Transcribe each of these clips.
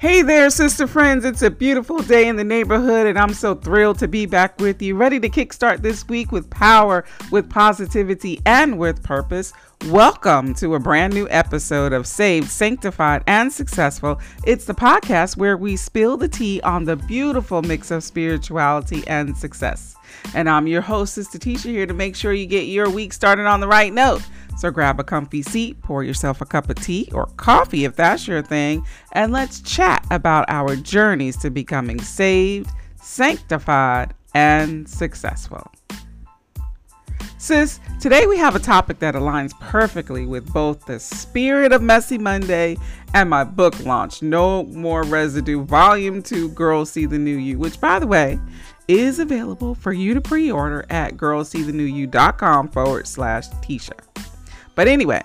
Hey there, sister friends. It's a beautiful day in the neighborhood, and I'm so thrilled to be back with you, ready to kickstart this week with power, with positivity, and with purpose. Welcome to a brand new episode of Saved, Sanctified, and Successful. It's the podcast where we spill the tea on the beautiful mix of spirituality and success. And I'm your host, Sister Tesha, here to make sure you get your week started on the right note. So grab a comfy seat, pour yourself a cup of tea or coffee if that's your thing, and let's chat about our journeys to becoming saved, sanctified, and successful. Sis, today we have a topic that aligns perfectly with both the spirit of Messy Monday and my book launch, No More Residue, Volume 2 Girls See the New You, which, by the way, is available for you to pre order at girlsseethenewYou.com forward slash Tesha. But anyway,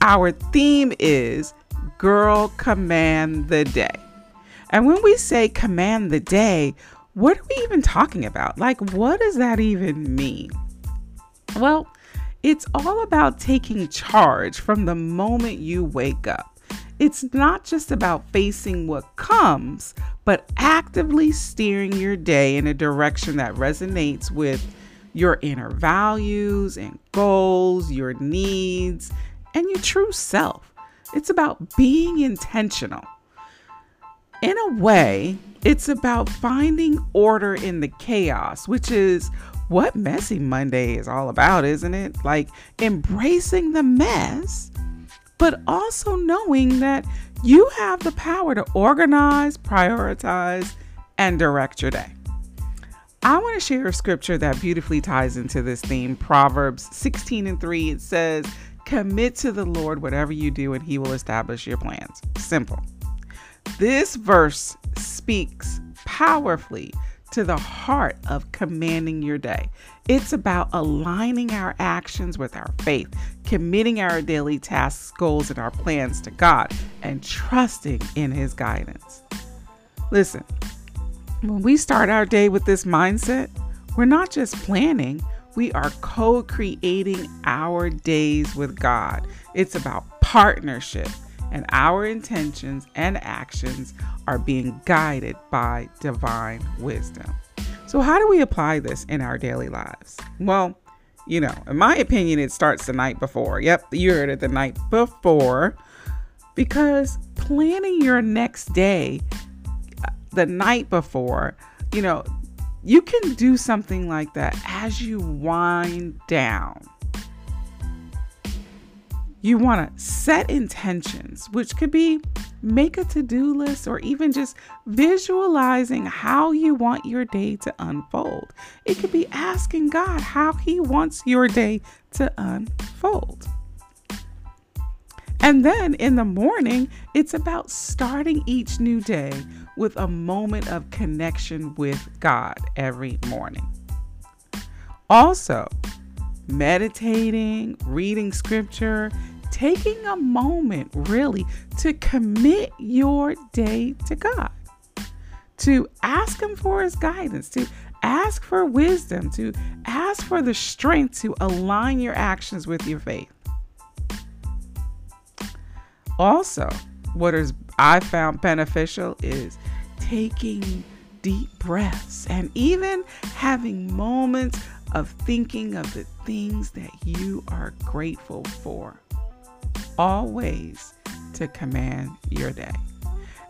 our theme is Girl Command the Day. And when we say command the day, what are we even talking about? Like, what does that even mean? Well, it's all about taking charge from the moment you wake up. It's not just about facing what comes, but actively steering your day in a direction that resonates with your inner values and goals, your needs, and your true self. It's about being intentional. In a way, it's about finding order in the chaos, which is what Messy Monday is all about, isn't it? Like embracing the mess, but also knowing that you have the power to organize, prioritize, and direct your day. I want to share a scripture that beautifully ties into this theme. Proverbs 16 and 3. It says, Commit to the Lord whatever you do, and he will establish your plans. Simple. This verse speaks powerfully to the heart of commanding your day. It's about aligning our actions with our faith, committing our daily tasks, goals, and our plans to God, and trusting in His guidance. Listen, when we start our day with this mindset, we're not just planning, we are co creating our days with God. It's about partnership, and our intentions and actions are being guided by divine wisdom. So, how do we apply this in our daily lives? Well, you know, in my opinion, it starts the night before. Yep, you heard it the night before. Because planning your next day the night before, you know, you can do something like that as you wind down. You want to set intentions, which could be make a to do list or even just visualizing how you want your day to unfold. It could be asking God how He wants your day to unfold. And then in the morning, it's about starting each new day with a moment of connection with God every morning. Also, meditating, reading scripture, taking a moment really to commit your day to God, to ask Him for His guidance, to ask for wisdom, to ask for the strength to align your actions with your faith. Also, what is I found beneficial is taking deep breaths and even having moments of thinking of the things that you are grateful for. Always to command your day.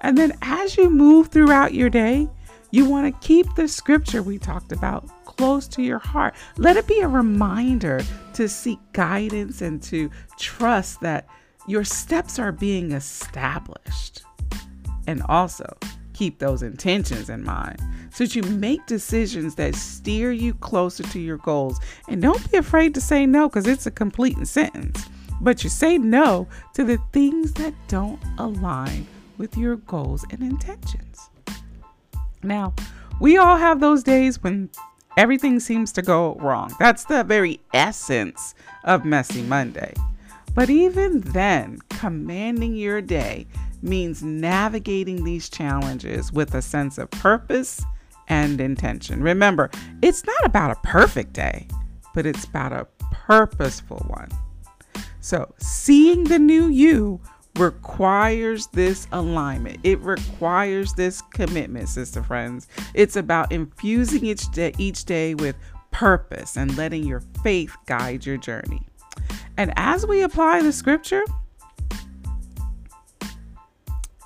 And then as you move throughout your day, you want to keep the scripture we talked about close to your heart. Let it be a reminder to seek guidance and to trust that your steps are being established. And also keep those intentions in mind so that you make decisions that steer you closer to your goals. And don't be afraid to say no because it's a complete sentence. But you say no to the things that don't align with your goals and intentions. Now, we all have those days when everything seems to go wrong. That's the very essence of Messy Monday. But even then, commanding your day means navigating these challenges with a sense of purpose and intention. Remember, it's not about a perfect day, but it's about a purposeful one. So, seeing the new you requires this alignment. It requires this commitment, sister friends. It's about infusing each day, each day with purpose and letting your faith guide your journey. And as we apply the scripture,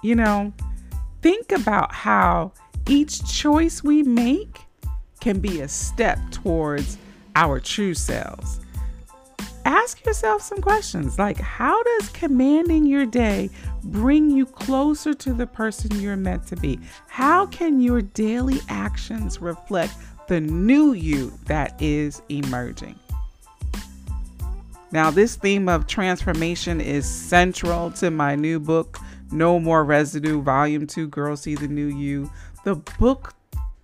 you know, think about how each choice we make can be a step towards our true selves. Ask yourself some questions like how does commanding your day bring you closer to the person you're meant to be? How can your daily actions reflect the new you that is emerging? Now, this theme of transformation is central to my new book, No More Residue, Volume 2 Girl See the New You. The book,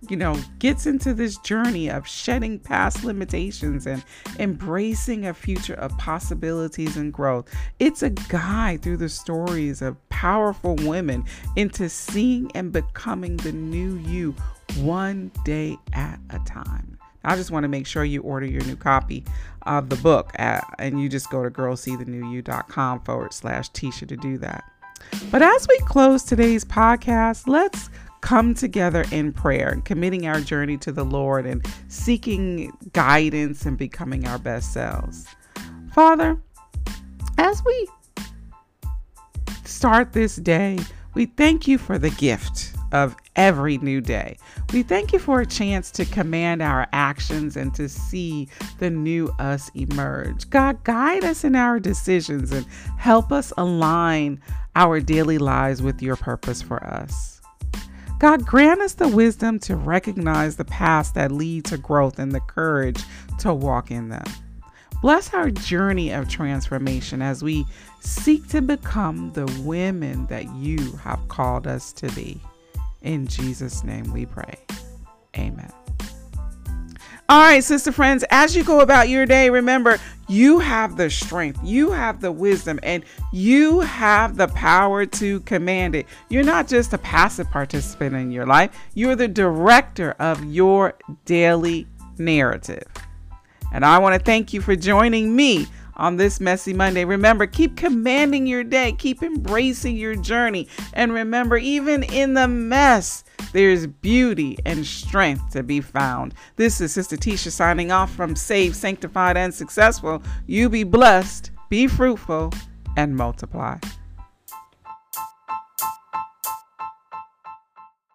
you know, gets into this journey of shedding past limitations and embracing a future of possibilities and growth. It's a guide through the stories of powerful women into seeing and becoming the new you one day at a time. I just want to make sure you order your new copy of the book at, and you just go to girlseethenewYou.com forward slash Tesha to do that. But as we close today's podcast, let's come together in prayer, committing our journey to the Lord and seeking guidance and becoming our best selves. Father, as we start this day, we thank you for the gift of every new day. We thank you for a chance to command our actions and to see the new us emerge. God, guide us in our decisions and help us align our daily lives with your purpose for us. God, grant us the wisdom to recognize the paths that lead to growth and the courage to walk in them. Bless our journey of transformation as we seek to become the women that you have called us to be. In Jesus' name we pray. Amen. All right, sister friends, as you go about your day, remember you have the strength, you have the wisdom, and you have the power to command it. You're not just a passive participant in your life, you're the director of your daily narrative. And I want to thank you for joining me on this messy Monday. Remember, keep commanding your day, keep embracing your journey. And remember, even in the mess, there's beauty and strength to be found. This is Sister Tesha signing off from Saved, Sanctified, and Successful. You be blessed, be fruitful, and multiply.